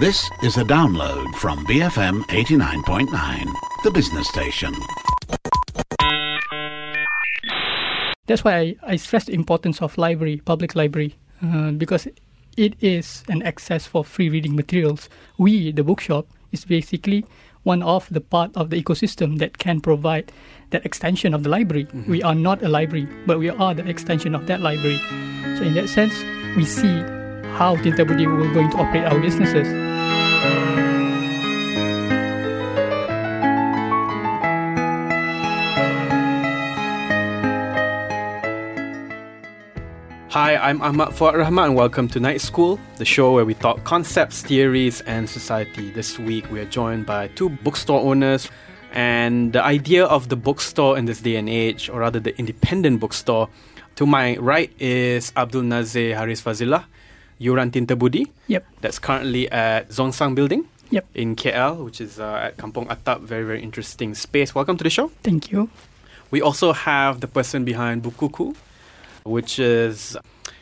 This is a download from BFM 89.9, the business station. That's why I, I stress the importance of library, public library, uh, because it is an access for free reading materials. We, the bookshop, is basically one of the part of the ecosystem that can provide that extension of the library. Mm-hmm. We are not a library, but we are the extension of that library. So in that sense, we see how Tinta Budi will going to operate our businesses. Hi, I'm Ahmad Fuad Rahmat and welcome to Night School, the show where we talk concepts, theories, and society. This week we are joined by two bookstore owners. And the idea of the bookstore in this day and age, or rather the independent bookstore, to my right is Abdul Nazir Haris Fazillah, Yuran Tinta Budi. Yep. That's currently at Zhongshan Building Yep. in KL, which is uh, at Kampong Atap. Very, very interesting space. Welcome to the show. Thank you. We also have the person behind Bukuku, which is,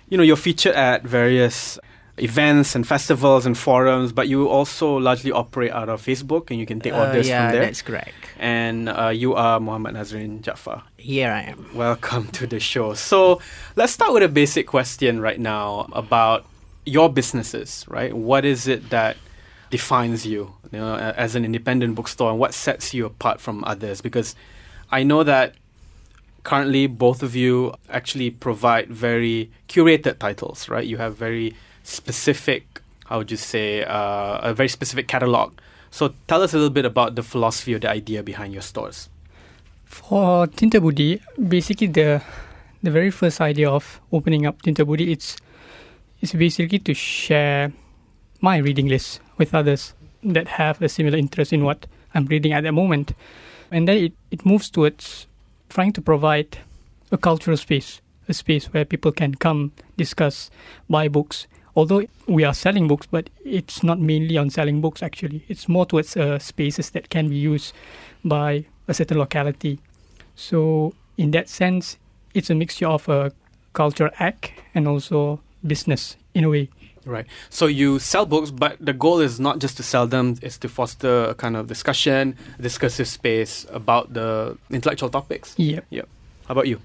you know, you're featured at various events and festivals and forums, but you also largely operate out of Facebook and you can take Uh, orders yeah, from there. that's correct. And uh, you are Muhammad Nazrin Jafar. Here I am. Welcome to the show. So let's start with a basic question right now about your businesses, right? What is it that defines you, you know, as an independent bookstore and what sets you apart from others? Because I know that currently both of you actually provide very curated titles, right? You have very specific, how would you say, uh, a very specific catalog. So tell us a little bit about the philosophy or the idea behind your stores. For Tinta Budi, basically the the very first idea of opening up Tinta Budi, it's it's basically to share my reading list with others that have a similar interest in what I'm reading at the moment, and then it, it moves towards trying to provide a cultural space, a space where people can come discuss, buy books. Although we are selling books, but it's not mainly on selling books. Actually, it's more towards uh, spaces that can be used by a certain locality. So, in that sense, it's a mixture of a cultural act and also business in a way. Right. So you sell books, but the goal is not just to sell them, it's to foster a kind of discussion, discursive space about the intellectual topics. Yep. Yep. How about you?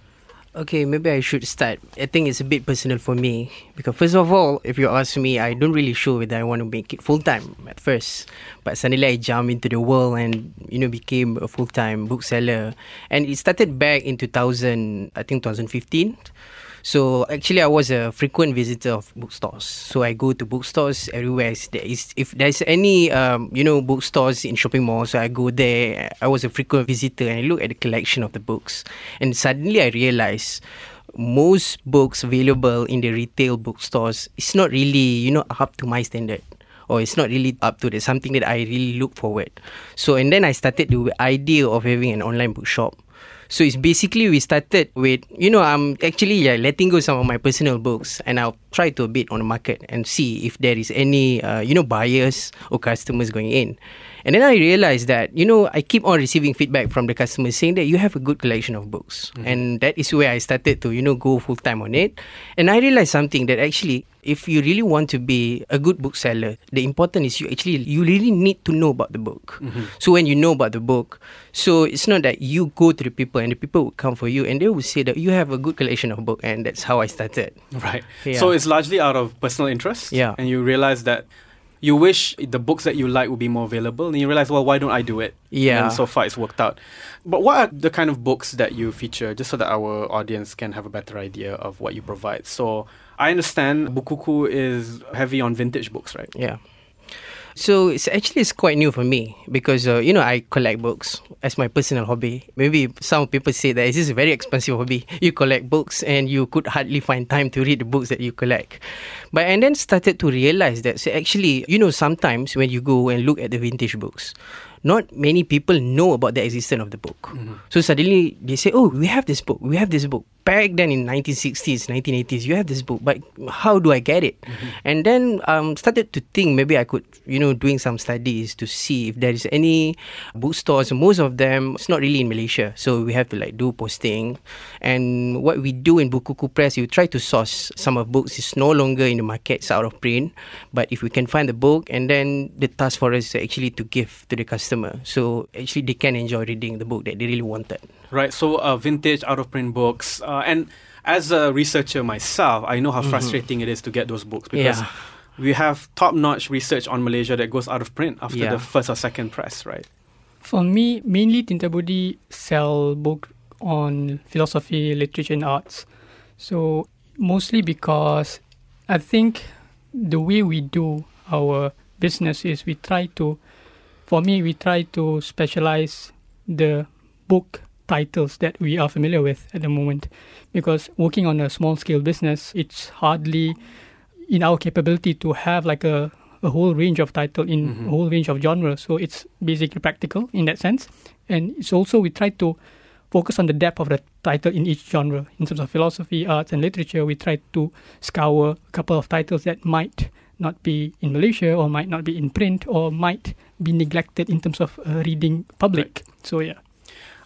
Okay, maybe I should start. I think it's a bit personal for me because first of all, if you ask me, I don't really sure whether I want to make it full time at first. But suddenly I jumped into the world and you know became a full time bookseller, and it started back in 2000, I think 2015. So actually, I was a frequent visitor of bookstores. So I go to bookstores everywhere. There is, if there's any, um, you know, bookstores in shopping malls, so I go there. I was a frequent visitor and I look at the collection of the books. And suddenly I realized most books available in the retail bookstores is not really, you know, up to my standard. Or it's not really up to the something that I really look forward. So and then I started the idea of having an online bookshop. So it's basically we started with you know I'm actually yeah letting go some of my personal books and I'll try to bid on the market and see if there is any uh, you know buyers or customers going in. And then I realized that you know I keep on receiving feedback from the customers saying that you have a good collection of books, mm-hmm. and that is where I started to you know go full time on it. And I realized something that actually if you really want to be a good bookseller, the important is you actually you really need to know about the book. Mm-hmm. So when you know about the book, so it's not that you go to the people and the people will come for you and they will say that you have a good collection of book, and that's how I started. Right. Yeah. So it's largely out of personal interest. Yeah. And you realize that you wish the books that you like would be more available, and you realize, well, why don't I do it? Yeah. And so far, it's worked out. But what are the kind of books that you feature, just so that our audience can have a better idea of what you provide? So I understand Bukuku is heavy on vintage books, right? Yeah. So it's actually it's quite new for me because uh, you know I collect books as my personal hobby. Maybe some people say that this is a very expensive hobby. You collect books and you could hardly find time to read the books that you collect. But and then started to realize that so actually you know sometimes when you go and look at the vintage books, not many people know about the existence of the book. So suddenly they say, "Oh, we have this book. We have this book." Back then in 1960s, 1980s, you have this book, but how do I get it? And then um, started to think maybe I could, you know, doing some studies to see if there is any bookstores. Most of them, it's not really in Malaysia, so we have to like do posting. And what we do in Bukuku Press, you try to source some of books. It's no longer in the market, it's out of print. But if we can find the book, and then the task for us is actually to give to the customer, so actually they can enjoy reading the book that they really wanted. Right. So, uh, vintage out of print books. Uh, and as a researcher myself, I know how frustrating it is to get those books because Yeah. we have top notch research on Malaysia that goes out of print after Yeah. the first or second press, right? For me, mainly Tinta Budi sell book on philosophy, literature, and arts. So mostly because I think the way we do our business is we try to, for me, we try to specialize the book titles that we are familiar with at the moment. Because working on a small scale business, it's hardly in our capability to have like a, a whole range of title in a whole range of genres. So it's basically practical in that sense. And it's also we try to focus on the depth of the title in each genre. In terms of philosophy, arts, and literature, we try to scour a couple of titles that might not be in Malaysia or might not be in print or might be neglected in terms of uh, reading public. So yeah.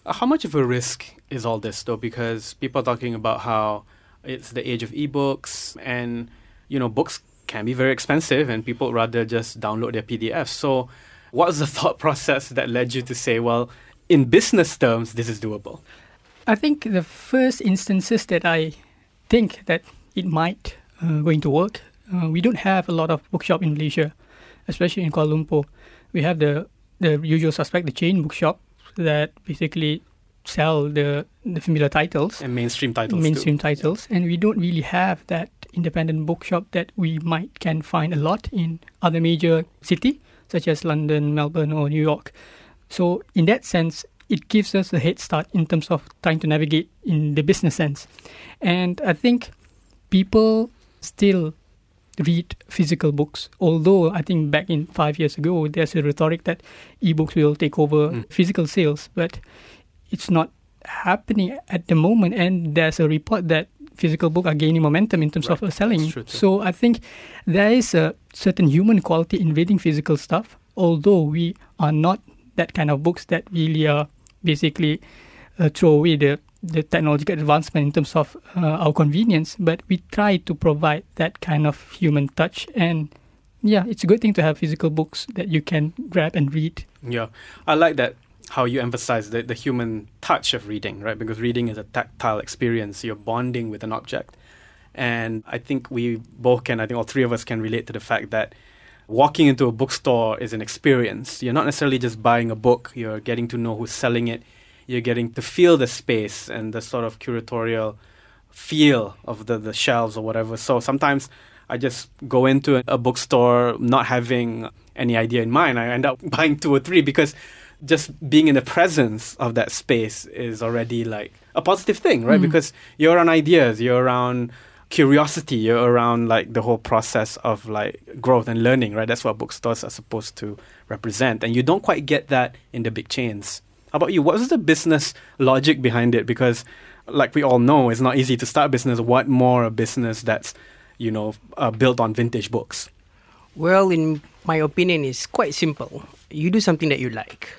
Uh, How much of a risk is all this, though? Because people are talking about how it's the age of ebooks, and you know, books can be very expensive, and people rather just download their PDFs. So, what was the thought process that led you to say, well, in business terms, this is doable? I think the first instances that I think that it might uh, going to work, uh, we don't have a lot of bookshop in Malaysia, especially in Kuala Lumpur. We have the the usual suspect, the chain bookshop that basically sell the the familiar titles, And mainstream titles, mainstream too. titles, and we don't really have that independent bookshop that we might can find a lot in other major city such as London, Melbourne, or New York. So in that sense, it gives us a head start in terms of trying to navigate in the business sense. And I think people still read physical books. Although I think back in five years ago, there's a rhetoric that ebooks will take over Mm. physical sales, but it's not happening at the moment. And there's a report that physical books are gaining momentum in terms Right. of selling. That's true too. So I think there is a certain human quality in reading physical stuff, although we are not that kind of books that really are basically uh, throw away the, the technological advancement in terms of uh, our convenience, but we try to provide that kind of human touch. And yeah, it's a good thing to have physical books that you can grab and read. Yeah, I like that how you emphasize the, the human touch of reading, right? Because reading is a tactile experience. You're bonding with an object. And I think we both can, I think all three of us can relate to the fact that walking into a bookstore is an experience. You're not necessarily just buying a book, you're getting to know who's selling it, you're getting to feel the space and the sort of curatorial feel of the, the shelves or whatever. So sometimes I just go into a, a bookstore not having any idea in mind. I end up buying two or three because just being in the presence of that space is already like a positive thing, right? Mm. Because you're around ideas, you're around curiosity, you're around like the whole process of like growth and learning, right? That's what bookstores are supposed to represent. And you don't quite get that in the big chains. How about you? What was the business logic behind it? Because, like we all know, it's not easy to start a business. What more a business that's, you know, uh, built on vintage books? Well, in my opinion, it's quite simple. You do something that you like.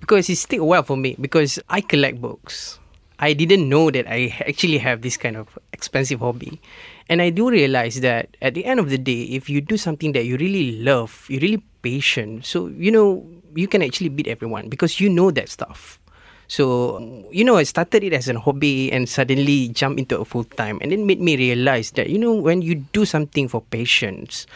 Because it's take a while for me because I collect books. I didn't know that I actually have this kind of expensive hobby. And I do realize that at the end of the day, if you do something that you really love, you're really patient, so you know, you can actually beat everyone because you know that stuff. So, you know, I started it as a hobby and suddenly jump into a full time. And it made me realize that, you know, when you do something for patients,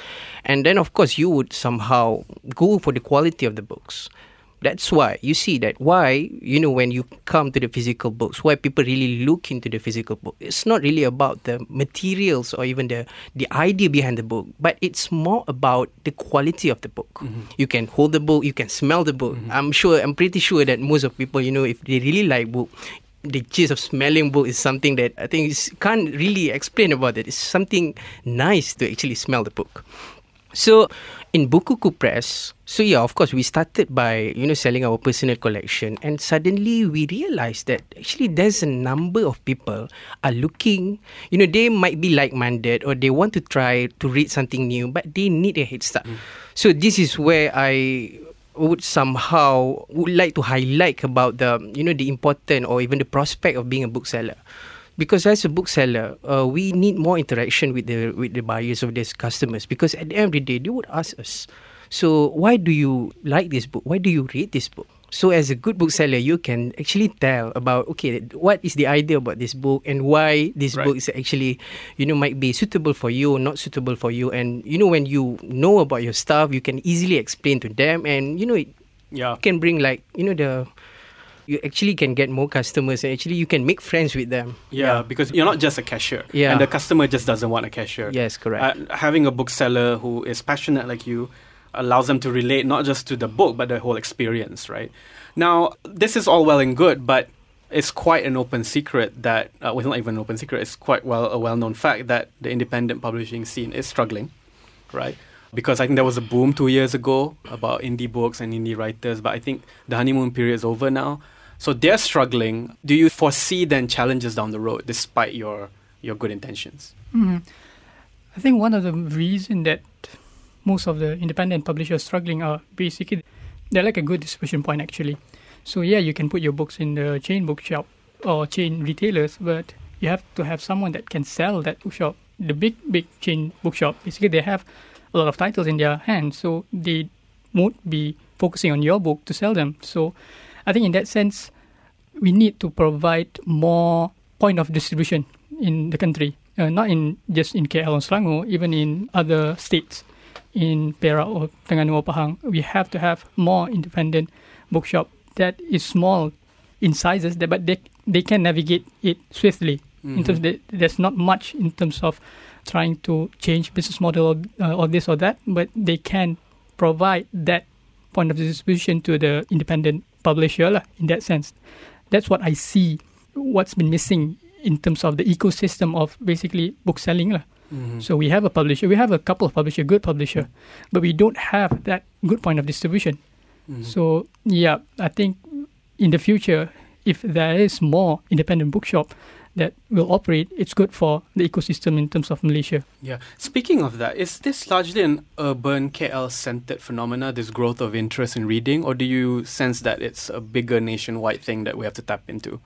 and then of course you would somehow go for the quality of the books. That's why you see that why, you know, when you come to the physical books, why people really look into the physical book. It's not really about the materials or even the, the idea behind the book, but it's more about the quality of the book. Mm-hmm. You can hold the book, you can smell the book. Mm-hmm. I'm sure, I'm pretty sure that most of people, you know, if they really like book, the gist of smelling book is something that I think is, can't really explain about it. It's something nice to actually smell the book. So in Bukuku Press, so yeah, of course, we started by you know selling our personal collection, and suddenly we realized that actually there's a number of people are looking. You know, they might be like-minded or they want to try to read something new, but they need a head start. So this is where I would somehow would like to highlight about the you know the important or even the prospect of being a bookseller because as a bookseller, uh, we need more interaction with the with the buyers of these customers. Because at the end of the day, they would ask us, "So why do you like this book? Why do you read this book?" So as a good bookseller, you can actually tell about okay, what is the idea about this book and why this Right. book is actually, you know, might be suitable for you or not suitable for you. And you know, when you know about your stuff, you can easily explain to them, and you know, it Yeah. can bring like you know the. You actually can get more customers and actually you can make friends with them. Yeah, because you're not just a cashier. Yeah. And the customer just doesn't want a cashier. Yes, correct. Uh, having a bookseller who is passionate like you allows them to relate not just to the book but the whole experience, right? Now, this is all well and good, but it's quite an open secret that uh, well, not even an open secret. It's quite well a well-known fact that the independent publishing scene is struggling, right? Because I think there was a boom two years ago about indie books and indie writers, but I think the honeymoon period is over now. So they're struggling. Do you foresee then challenges down the road, despite your your good intentions? Mm. I think one of the reason that most of the independent publishers struggling are basically they're like a good distribution point actually. So yeah, you can put your books in the chain bookshop or chain retailers, but you have to have someone that can sell that bookshop. The big big chain bookshop basically they have a lot of titles in their hands, so they won't be focusing on your book to sell them. So I think in that sense, we need to provide more point of distribution in the country, uh, not in just in KL or Selangor, even in other states, in Perak or Terengganu or Pahang. We have to have more independent bookshop that is small in sizes, that, but they they can navigate it swiftly. In terms, that there's not much in terms of trying to change business model or, uh, or this or that, but they can provide that point of distribution to the independent publisher lah, in that sense. That's what I see what's been missing in terms of the ecosystem of basically book selling. lah. Mm-hmm. So we have a publisher, we have a couple of publisher, good publisher, mm. but we don't have that good point of distribution. Mm-hmm. So yeah, I think in the future, if there is more independent bookshop that will operate, it's good for the ecosystem in terms of Malaysia. Yeah. Speaking of that, is this largely an urban KL centered phenomena, this growth of interest in reading, or do you sense that it's a bigger nationwide thing that we have to tap into?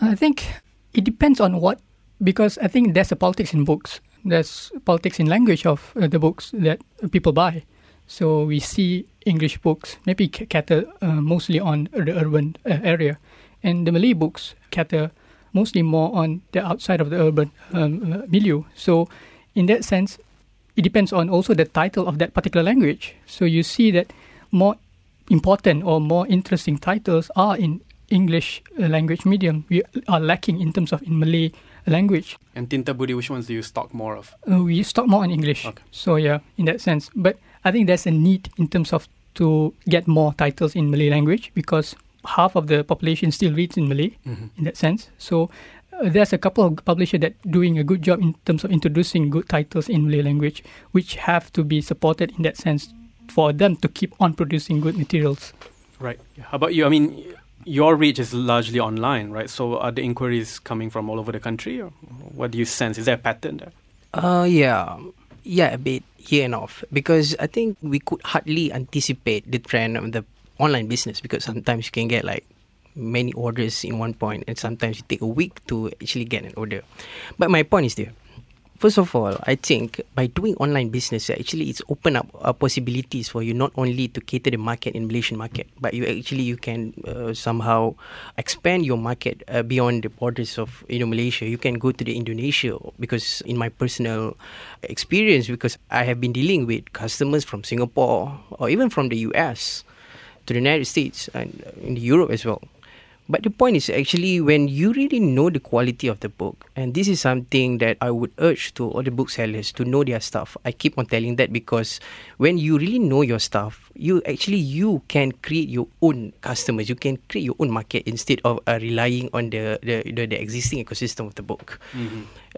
I think it depends on what, because I think there's a politics in books. There's politics in language of uh, the books that people buy. So we see English books maybe ca- cater uh, mostly on the urban uh, area, and the Malay books cater mostly more on the outside of the urban um, uh, milieu. So in that sense, it depends on also the title of that particular language. So you see that more important or more interesting titles are in English uh, language medium. We are lacking in terms of in Malay language. And Tinta Budi, which ones do you stock more of? Uh, we stock more in English. Okay. So yeah, in that sense. But I think there's a need in terms of to get more titles in Malay language because half of the population still reads in Malay in that sense. So uh, there's a couple of publishers that doing a good job in terms of introducing good titles in Malay language, which have to be supported in that sense for them to keep on producing good materials. Right. How about you? I mean, your reach is largely online, right? So are the inquiries coming from all over the country, or what do you sense? Is there a pattern there? Uh, yeah, yeah, a bit here and off because I think we could hardly anticipate the trend of the online business because sometimes you can get like many orders in one point and sometimes you take a week to actually get an order. But my point is there. First of all, I think by doing online business, actually it's open up uh, possibilities for you not only to cater the market in Malaysian market, but you actually you can uh, somehow expand your market uh, beyond the borders of you know Malaysia. You can go to the Indonesia because in my personal experience, because I have been dealing with customers from Singapore or even from the US to the United States and in Europe as well. But the point is actually when you really know the quality of the book, and this is something that I would urge to all the booksellers to know their stuff. I keep on telling that because when you really know your stuff, you actually you can create your own customers. You can create your own market instead of uh, relying on the the, the the existing ecosystem of the book.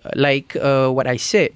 Uh, like uh, what I said,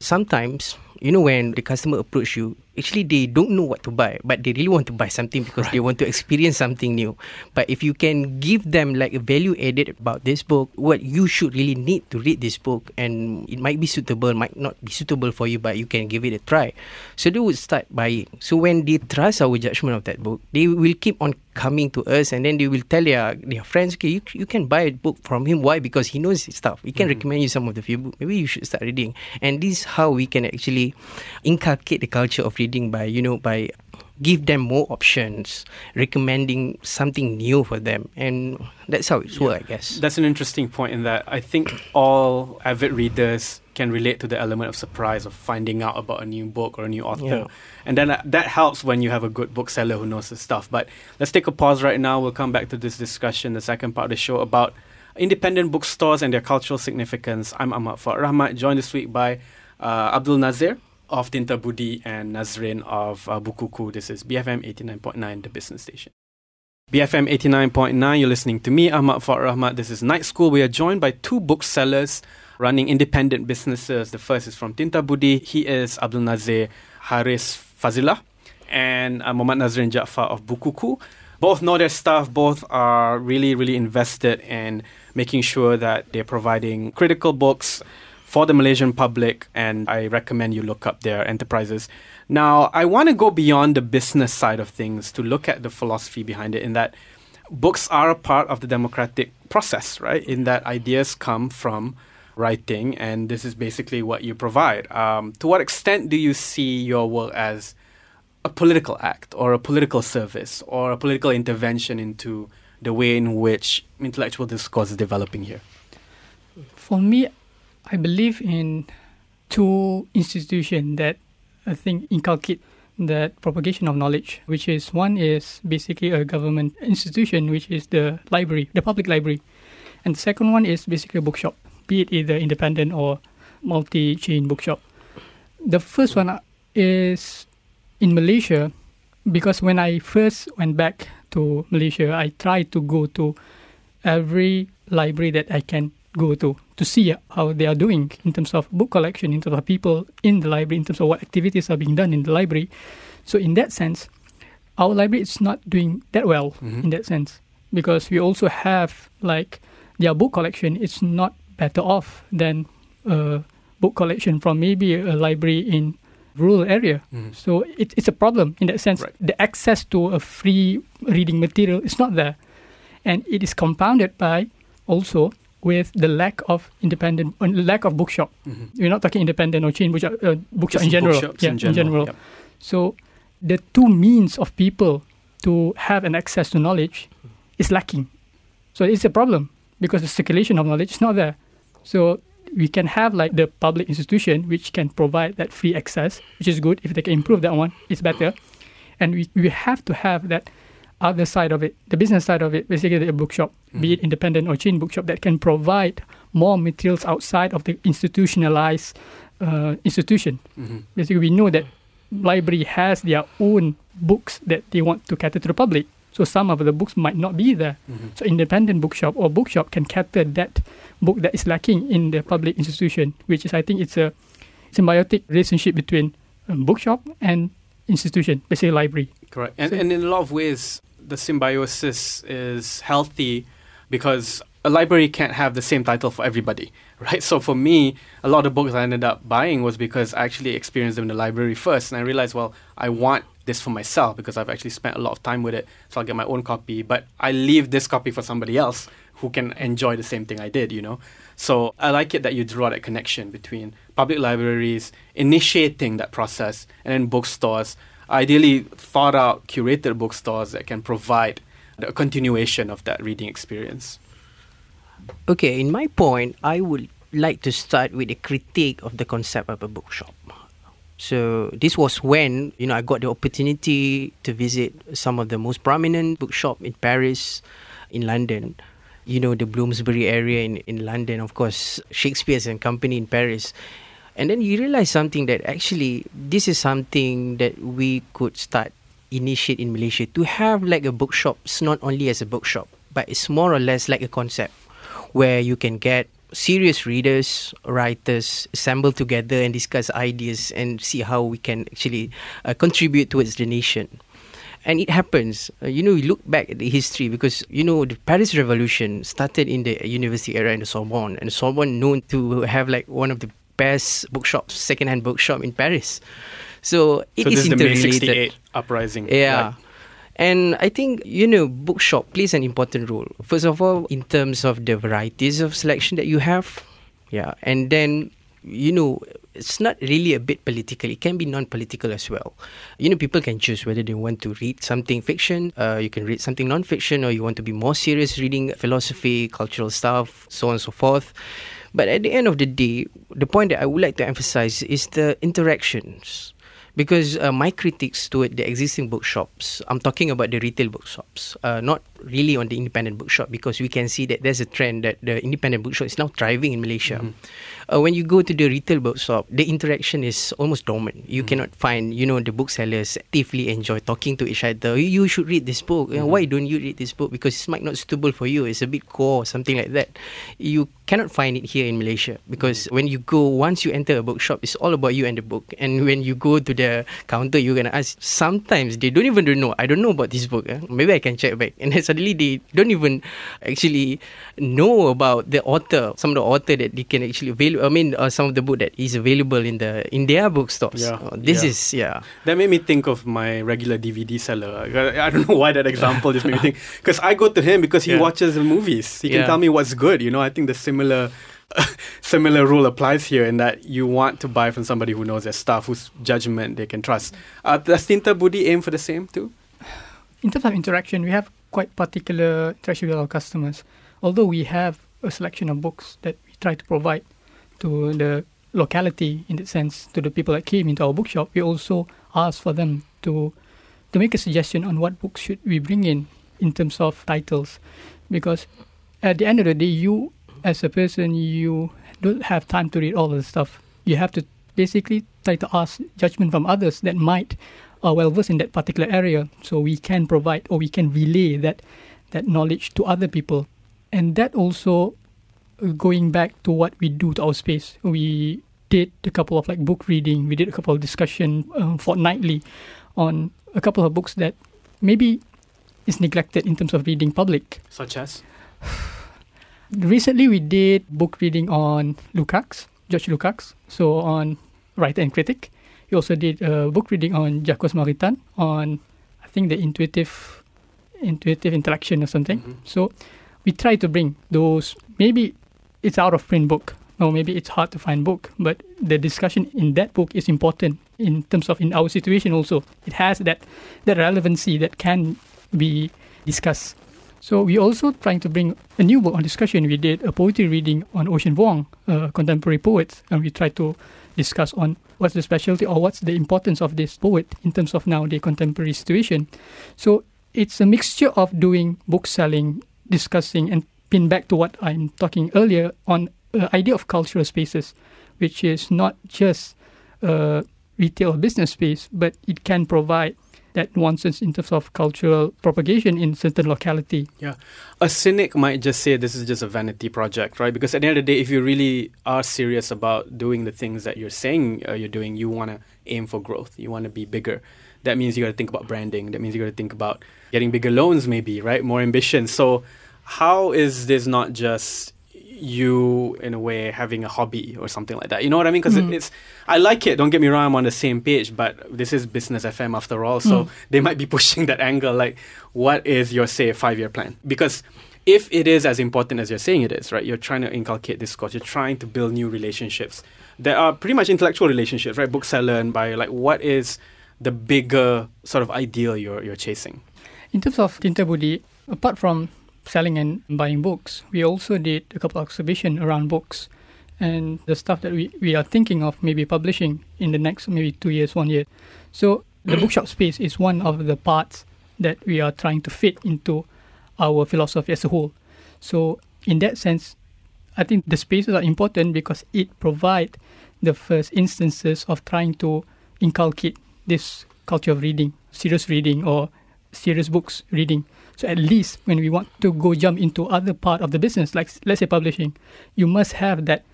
sometimes you know when the customer approach you actually they don't know what to buy, but they really want to buy something because they want to experience something new. But if you can give them like a value added about this book, what you should really need to read this book, and it might be suitable, might not be suitable for you, but you can give it a try. So they would start buying. So when they trust our judgment of that book, they will keep on coming to us and then they will tell their, their friends, okay, you, you can buy a book from him. Why? Because he knows his stuff. He can recommend you some of the few books. Maybe you should start reading. And this is how we can actually inculcate the culture of reading by, you know, by give them more options, recommending something new for them. And that's how it's work, I guess. That's an interesting point in that I think all avid readers can relate to the element of surprise of finding out about a new book or a new author. Yeah. And then uh, that helps when you have a good bookseller who knows the stuff. But let's take a pause right now. We'll come back to this discussion, the second part of the show, about independent bookstores and their cultural significance. I'm Ahmad Fuad Rahmat, joined this week by uh, Abdul Nazir of Tinta Budi and Nazrin of uh, Bukuku. This is BFM 89.9, the business station. BFM 89.9, you're listening to me, Ahmad Fuad Rahmat. This is Night School. We are joined by two booksellers running independent businesses. The first is from Tinta Budi. He is Abdul Nazir Haris Fazila and uh, Muhammad Nazrin Jaafar of Bukuku. Both know their stuff, both are really, really invested in making sure that they're providing critical books for the Malaysian public, and I recommend you look up their enterprises. Now, I want to go beyond the business side of things to look at the philosophy behind it, in that books are a part of the democratic process, right? In that ideas come from writing, and this is basically what you provide. Um, to what extent do you see your work as a political act or a political service or a political intervention into the way in which intellectual discourse is developing here? For me, I believe in two institutions that I think inculcate that propagation of knowledge, which is one is basically a government institution, which is the library, the public library, and the second one is basically a bookshop, be it either independent or multi-chain bookshop. The first one uh, is in Malaysia, because when I first went back to Malaysia, I tried to go to every library that I can go to to see how they are doing in terms of book collection, in terms of people in the library, in terms of what activities are being done in the library. So in that sense, our library is not doing that well mm-hmm. in that sense because we also have like their book collection is not better off than a book collection from maybe a library in rural area. Mm-hmm. So it, it's a problem in that sense. Right. The access to a free reading material is not there, and it is compounded by also with the lack of independent, uh, lack of bookshop. We're not talking independent or chain bookshop, uh, bookshop in general. yeah, in general, yep. So the two means of people to have an access to knowledge is lacking. So it's a problem because the circulation of knowledge is not there. So we can have like the public institution which can provide that free access, which is good. If they can improve that one, it's better. And we, we have to have that other side of it, the business side of it, basically a bookshop, be it independent or chain bookshop, that can provide more materials outside of the institutionalized uh, institution. Basically, we know that library has their own books that they want to cater to the public. So some of the books might not be there. So independent bookshop or bookshop can cater that book that is lacking in the public institution, which is I think it's a symbiotic relationship between um, bookshop and institution, basically library. Correct. And, and in a lot of ways, the symbiosis is healthy because a library can't have the same title for everybody, right? So for me, a lot of books I ended up buying was because I actually experienced them in the library first. And I realized, well, I want this for myself because I've actually spent a lot of time with it. So I'll get my own copy. But I leave this copy for somebody else who can enjoy the same thing I did, you know? So I like it that you draw that connection between public libraries initiating that process and then bookstores, ideally thought out, curated bookstores that can provide a continuation of that reading experience. Okay, in my point, I would like to start with a critique of the concept of a bookshop. So this was when you know I got the opportunity to visit some of the most prominent bookshop in Paris, in London. You know the Bloomsbury area in, in London, of course, Shakespeare's and Company in Paris. And then you realize something that actually this is something that we could start initiate in Malaysia to have like a bookshop, it's not only as a bookshop, but it's more or less like a concept where you can get serious readers, writers assemble together and discuss ideas and see how we can actually uh, contribute towards the nation. And it happens, uh, you know, you look back at the history because, you know, the Paris Revolution started in the university era in the Sorbonne, and Sorbonne known to have like one of the best bookshop, second-hand bookshop in Paris. So it so is this is the May interrelated. 68 uprising. Yeah. right? And I think, you know, bookshop plays an important role. First of all, in terms of the varieties of selection that you have. Yeah. And then, you know, it's not really a bit political. It can be non-political as well. You know, people can choose whether they want to read something fiction, uh, you can read something non-fiction, or you want to be more serious reading philosophy, cultural stuff, so on and so forth. But at the end of the day, the point that I would like to emphasize is the interactions. Because uh, my critiques toward the existing bookshops, I'm talking about the retail bookshops, uh, not really on the independent bookshop, because we can see that there's a trend that the independent bookshop is now thriving in Malaysia. Uh, when you go to the retail bookshop, the interaction is almost dormant. You cannot find, you know, the booksellers actively enjoy talking to each other. You, should read this book. Uh, Why don't you read this book? Because it's might not suitable for you. It's a bit core, something like that. You cannot find it here in Malaysia because when you go, once you enter a bookshop, it's all about you and the book. And when you go to the counter, you're gonna ask. Sometimes they don't even know. I don't know about this book. eh. Maybe I can check back. And then suddenly they don't even actually know about the author. Some of the author that they can actually avail. I mean, uh, some of the book that is available in the in their bookstores. Yeah, Uh, this yeah. is yeah. That made me think of my regular DVD seller. I I don't know why that example just made me think. Because I go to him because he Yeah. watches the movies. He can Yeah. tell me what's good. You know, I think the similar similar rule applies here in that you want to buy from somebody who knows their stuff, whose judgment they can trust. Uh, does Tinta Budi aim for the same too? in terms of interaction, we have quite particular interaction with our customers. Although we have a selection of books that we try to provide to the locality, in that sense, to the people that came into our bookshop, we also ask for them to to make a suggestion on what books should we bring in in terms of titles, because at the end of the day, you as a person, you don't have time to read all the stuff. You have to basically try to ask judgment from others that might are well versed in that particular area, so we can provide or we can relay that that knowledge to other people, and that also uh, going back to what we do to our space. We did a couple of like book reading. We did a couple of discussion uh, fortnightly on a couple of books that maybe is neglected in terms of reading public. Such as? Recently, we did book reading on Lukács, George Lukács, so on writer and critic. We also did a book reading on Jacques Maritain on, I think, the intuitive, intuitive interaction or something. Mm-hmm. So we try to bring those. Maybe it's out of print book, or maybe it's hard to find book, but the discussion in that book is important in terms of in our situation also. It has that that relevancy that can be discussed. So we also trying to bring a new book on discussion. We did a poetry reading on Ocean Vuong, a contemporary poet, and we try to discuss on what's the specialty or what's the importance of this poet in terms of now the contemporary situation. So it's a mixture of doing book selling, discussing, and pin back to what I'm talking earlier on the idea of cultural spaces, which is not just a retail business space, but it can provide that nuances in terms of cultural propagation in certain locality. Yeah. A cynic might just say this is just a vanity project, right? Because at the end of the day, if you really are serious about doing the things that you're saying uh, you're doing, you want to aim for growth. You want to be bigger. That means you got to think about branding. That means you got to think about getting bigger loans, maybe, right? More ambition. So, how is this not just you in a way having a hobby or something like that. You know what i mean? Because Mm. it's i like it don't get me wrong i'm on the same page but this is business fm after all so Mm. they might be pushing that angle like what is your say five year plan? Because if it is as important as you're saying it is right you're trying to inculcate this discourse you're trying to build new relationships. There are pretty much intellectual relationships right? Bookseller and buyer like what is the bigger sort of ideal you're you're chasing? In terms of Tinta Budi, apart from selling and buying books, we also did a couple of exhibition around books and the stuff that we, we are thinking of maybe publishing in the next maybe two years, one year. So the bookshop space is one of the parts that we are trying to fit into our philosophy as a whole. So in that sense, I think the spaces are important because it provide the first instances of trying to inculcate this culture of reading, serious reading or serious books reading. So at least when we want to go jump into other part of the business, like let's say publishing, you must have that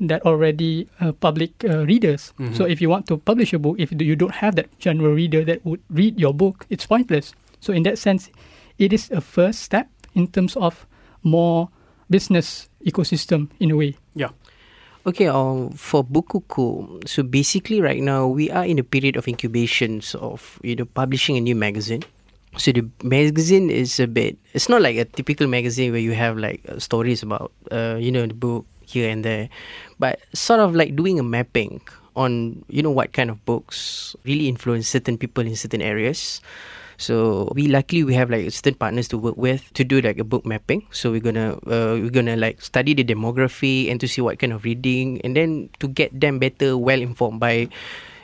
that already uh, public uh, readers. Mhm. So if you want to publish a book, if you don't have that general reader that would read your book, it's pointless. So in that sense, it is a first step in terms of more business ecosystem in a way. Yeah. Okay, um, for Bukuku, so basically right now we are in a period of incubations of you know publishing a new magazine. So the magazine is a bit. It's not like a typical magazine where you have like uh, stories about uh, you know the book here and there, but sort of like doing a mapping on you know what kind of books really influence certain people in certain areas. So we luckily we have like certain partners to work with to do like a book mapping. So we're gonna uh, we're gonna like study the demography and to see what kind of reading and then to get them better well informed by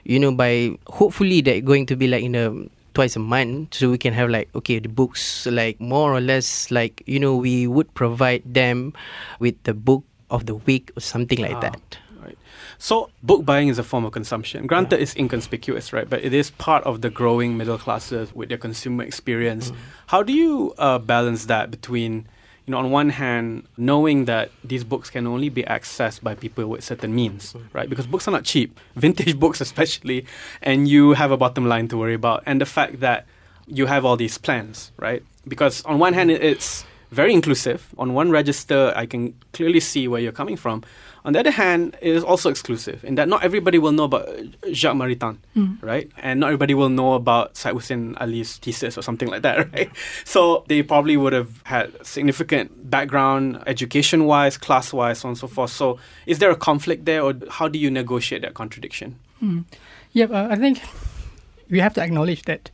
you know by hopefully that going to be like in a twice a month so we can have like okay the books like more or less like you know we would provide them with the book of the week or something like Ah. that. Right. So book buying is a form of consumption. Granted, it's inconspicuous, right? But it is part of the growing middle classes with their consumer experience. How do you uh, balance that between, you know, on one hand, knowing that these books can only be accessed by people with certain means, right? Because books are not cheap, vintage books especially, and you have a bottom line to worry about, and the fact that you have all these plans, right? Because on one hand, it's very inclusive. On one register, I can clearly see where you're coming from. On the other hand, it is also exclusive in that not everybody will know about Jacques Maritain, right? And not everybody will know about Syed Hussein Ali's thesis or something like that, right? So they probably would have had significant background, education-wise, class-wise, so on and so forth. So is there a conflict there, or how do you negotiate that contradiction? Yeah, uh, I think we have to acknowledge that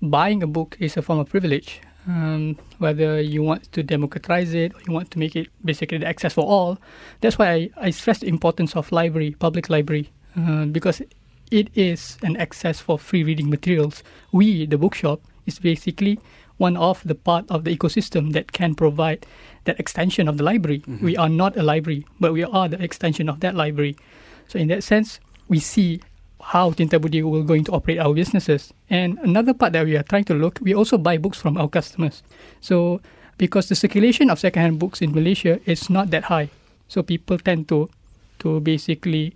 buying a book is a form of privilege. Um, whether you want to democratize it or you want to make it basically the access for all, that's why I, I stress the importance of library, public library, uh, because it is an access for free reading materials. We, the bookshop, is basically one of the part of the ecosystem that can provide that extension of the library. We are not a library, but we are the extension of that library. So in that sense, we see how Tinta Budi will going to operate our businesses. And another part that we are trying to look, we also buy books from our customers. So because the circulation of secondhand books in Malaysia is not that high, so people tend to to basically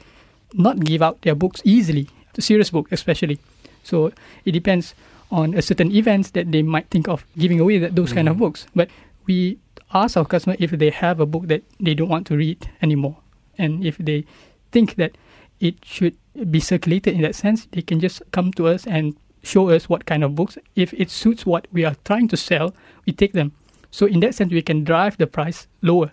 not give out their books easily, the serious book especially. So it depends on a certain events that they might think of giving away that, those kind of mm-hmm. books. But we ask our customer if they have a book that they don't want to read anymore, and if they think that it should be circulated in that sense, they can just come to us and show us what kind of books. If it suits what we are trying to sell, we take them. So in that sense, we can drive the price lower.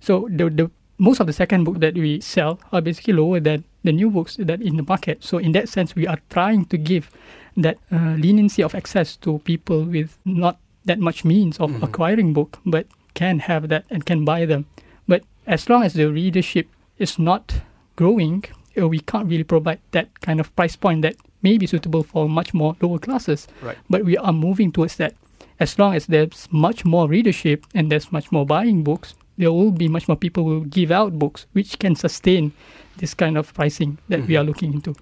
So the the most of the second book that we sell are basically lower than the new books that in the market. So in that sense, we are trying to give that uh, leniency of access to people with not that much means of acquiring book, but can have that and can buy them. But as long as the readership is not growing, uh, we can't really provide that kind of price point that may be suitable for much more lower classes. Right. But we are moving towards that. As long as there's much more readership and there's much more buying books, there will be much more people who will give out books, which can sustain this kind of pricing that we are looking into.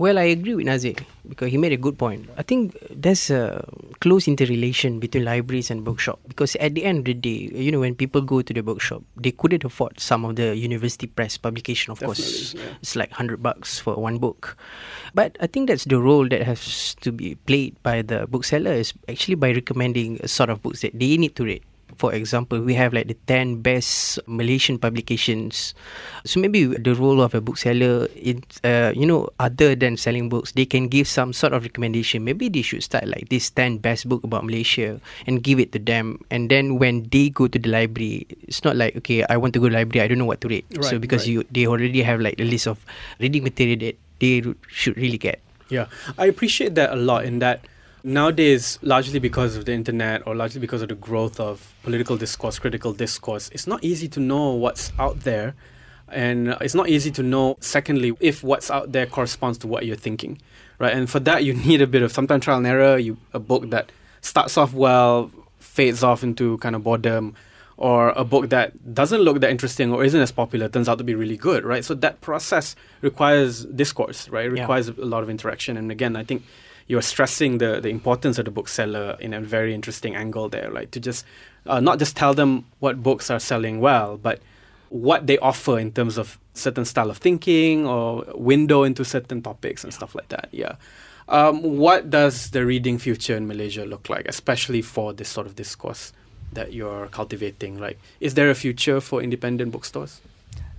Well, I agree with Nazir because he made a good point. I think there's a close interrelation between libraries and bookshop because at the end of the day, you know, when people go to the bookshop, they couldn't afford some of the university press publication. Of course, yeah. it's like hundred bucks for one book. But I think that's the role that has to be played by the bookseller is actually by recommending a sort of books that they need to read. For example, we have like the 10 best Malaysian publications. So maybe the role of a bookseller, is, uh, you know, other than selling books, they can give some sort of recommendation. Maybe they should start like this 10 best book about Malaysia and give it to them. And then when they go to the library, it's not like, okay, I want to go to the library, I don't know what to read. so because right. you they already have like a list of reading material that they should really get. Yeah, I appreciate that a lot. In that nowadays, largely because of the internet or largely because of the growth of political discourse, critical discourse, it's not easy to know what's out there, and it's not easy to know. Secondly, if what's out there corresponds to what you're thinking, right? And for that, you need a bit of sometimes trial and error. You a book that starts off well, fades off into kind of boredom. Or a book that doesn't look that interesting or isn't as popular turns out to be really good, right? So that process requires discourse, right? It Yeah. requires a lot of interaction. And again, I think you're stressing the, the importance of the bookseller in a very interesting angle there, like to just uh, not just tell them what books are selling well, but what they offer in terms of certain style of thinking or window into certain topics and stuff like that. Yeah. Um, what does the reading future in Malaysia look like, especially for this sort of discourse that you're cultivating? Like, is there a future for independent bookstores?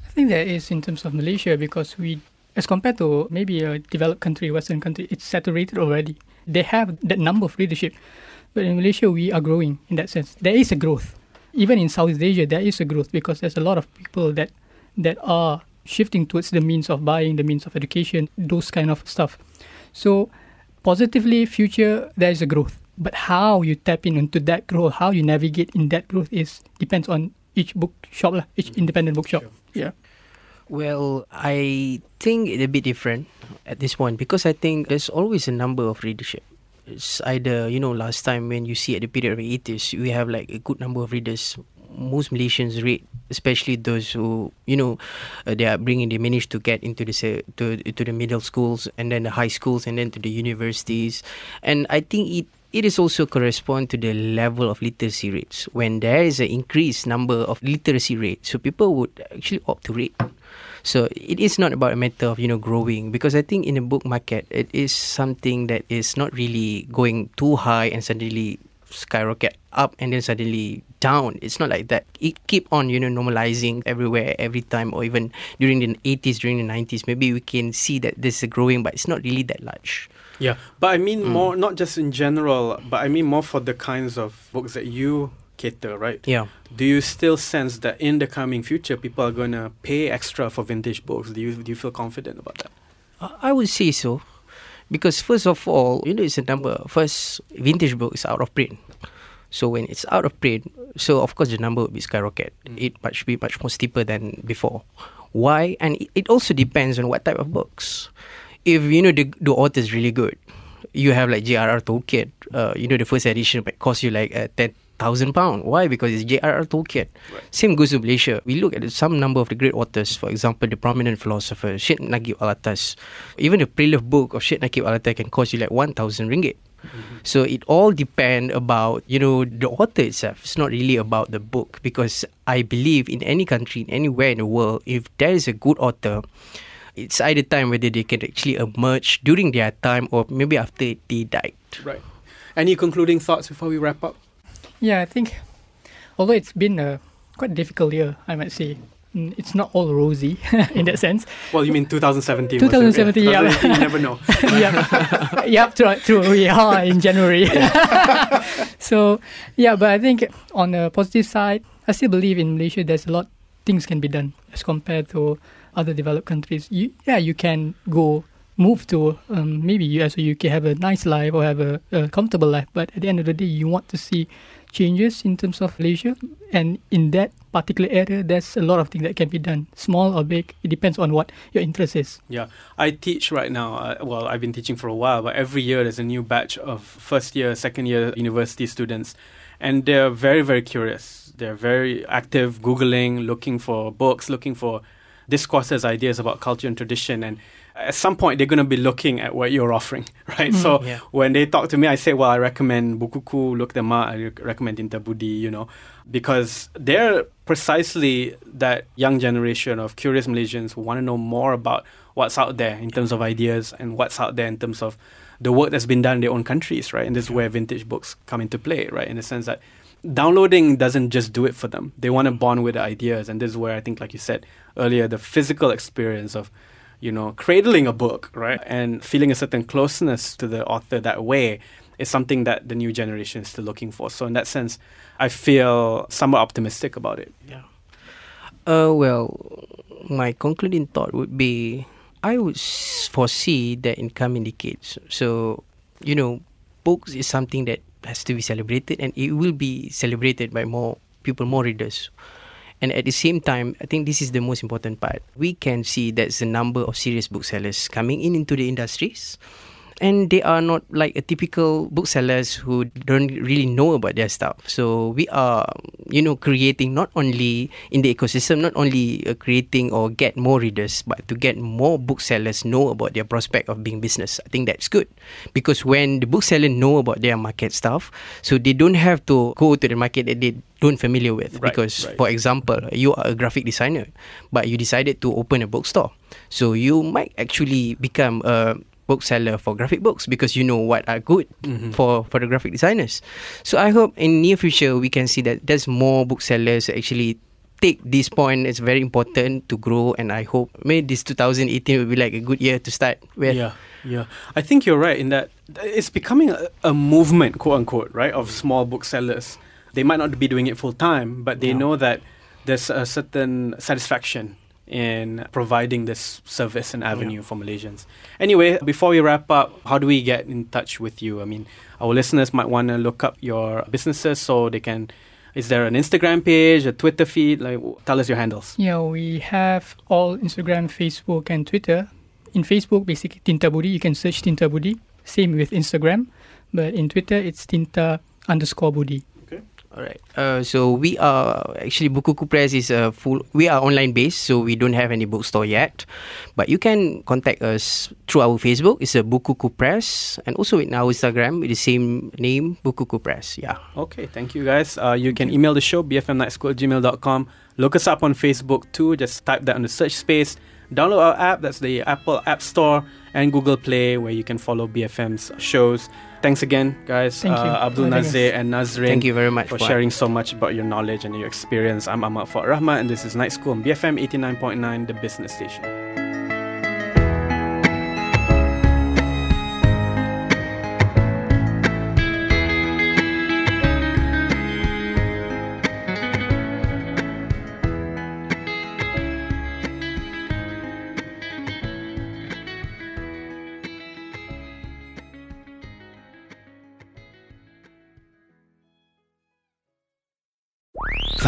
I think there is in terms of Malaysia because we, as compared to maybe a developed country, Western country, it's saturated already. They have that number of readership, but in Malaysia we are growing in that sense. There is a growth, even in Southeast Asia. There is a growth because there's a lot of people that that are shifting towards the means of buying, the means of education, those kind of stuff. So positively, future there is a growth. But how you tap in into that growth, how you navigate in that growth is depends on each bookshop, each mm-hmm. independent bookshop. Yeah. Well, I think it's a bit different at this point because I think there's always a number of readership. It's either, you know, last time when you see at the period of the 80s, we have like a good number of readers. Most Malaysians read, especially those who, you know, uh, they are bringing, they manage to get into the se- to, to the middle schools and then the high schools and then to the universities. And I think it it is also correspond to the level of literacy rates. When there is an increased number of literacy rates, so people would actually opt to read. So it is not about a matter of you know growing because I think in the book market it is something that is not really going too high and suddenly skyrocket up and then suddenly down. It's not like that. It keep on you know normalizing everywhere every time or even during the 80s during the 90s maybe we can see that this is growing but it's not really that large. Yeah, but I mean mm. more not just in general, but I mean more for the kinds of books that you cater, right? Yeah. Do you still sense that in the coming future people are going to pay extra for vintage books? Do you do you feel confident about that? I would say so. Because first of all, you know, it's a number. First, vintage book is out of print. So when it's out of print, so of course the number will be skyrocket. It much be much more steeper than before. Why? And it, it also depends on what type of books. If you know the the author is really good, you have like J.R.R. Tolkien. Uh, you know the first edition might cost you like uh, ten thousand pound. Why? Because it's J.R.R. Tolkien. Same goes to Malaysia. We look at some number of the great authors. For example, the prominent philosopher Syed Naquib Alatas. Even the pre-loved book of Syed Naquib Alatas can cost you like one thousand ringgit. Mm-hmm. So it all depend about you know the author itself. It's not really about the book because I believe in any country, anywhere in the world, if there is a good author, it's either time whether they can actually emerge during their time or maybe after they died. Right. Any concluding thoughts before we wrap up? Yeah, I think although it's been a quite difficult year, I might say. mm, It's not all rosy in that sense. Well, you mean 2017? was it? 2017, yeah. you never know. yeah, yeah, true, true. We are in January. so, yeah, but I think on the positive side, I still believe in Malaysia there's a lot things can be done as compared to other developed countries. You, yeah, you can go move to um, maybe US or UK have a nice life or have a, a comfortable life, but at the end of the day, you want to see changes in terms of leisure, and in that particular area, there's a lot of things that can be done, small or big. It depends on what your interest is. Yeah, I teach right now. Uh, well, I've been teaching for a while, but every year there's a new batch of first year, second year university students, and they're very, very curious. They're very active, Googling, looking for books, looking for discourses, ideas about culture and tradition. And at some point, they're going to be looking at what you're offering, right? so mm. yeah. when they talk to me, I say, well, I recommend Bukuku, look them up. I rec- recommend Tinta Budi, you know, because they're precisely that young generation of curious Malaysians who want to know more about what's out there in terms of ideas and what's out there in terms of the work that's been done in their own countries, right? And this is where vintage books come into play, right? In the sense that downloading doesn't just do it for them. They want to mm. bond with the ideas, and this is where I think, like you said earlier, the physical experience of, you know, cradling a book, right, and feeling a certain closeness to the author that way is something that the new generation is still looking for. So in that sense, I feel somewhat optimistic about it. Yeah. Uh, well, my concluding thought would be I would foresee that in coming decades. So, you know, books is something that has to be celebrated and it will be celebrated by more people, more readers. And at the same time, I think this is the most important part. We can see there's the number of serious booksellers coming in into the industries. and they are not like a typical booksellers who don't really know about their stuff. So we are, you know, creating not only in the ecosystem, not only uh, creating or get more readers, but to get more booksellers know about their prospect of being business. I think that's good because when the bookseller know about their market stuff, so they don't have to go to the market that they don't familiar with. Right, because, right. for example, you are a graphic designer, but you decided to open a bookstore, so you might actually become a bookseller for graphic books because you know what are good mm-hmm. for for the graphic designers. So I hope in near future we can see that there's more booksellers actually take this point it's very important to grow and I hope maybe this 2018 will be like a good year to start with. Yeah, yeah. I think you're right in that it's becoming a, a movement, quote unquote, right, of small booksellers. They might not be doing it full time, but they Yeah. know that there's a certain satisfaction in providing this service and avenue for Malaysians. Anyway, before we wrap up, how do we get in touch with you? I mean, our listeners might want to look up your businesses so they can. Is there an Instagram page, a Twitter feed? Like, tell us your handles. Yeah, we have all Instagram, Facebook, and Twitter. In Facebook, basically Tinta Budi. You can search Tinta Budi. Same with Instagram, but in Twitter it's Tinta underscore Budi. All right. Uh, so we are actually Bukuku Press is a full. We are online based, so we don't have any bookstore yet. But you can contact us through our Facebook. It's a Bukuku Press, and also in our Instagram with the same name, Bukuku Press. Yeah. Okay, thank you guys. Uh, you can email the show, bfmnightschool at gmail.com. Look us up on Facebook too. Just type that in the search space. Download our app, that's the Apple App Store, and Google Play, where you can follow BFM's shows. Thanks again, guys. Thank you uh, Abdul for Nazir and Nazrin. Thank you very much for Puan. sharing so much about your knowledge and your experience. I'm Ahmad Fuad Rahmat, and this is Night School on BFM 89.9, the business station.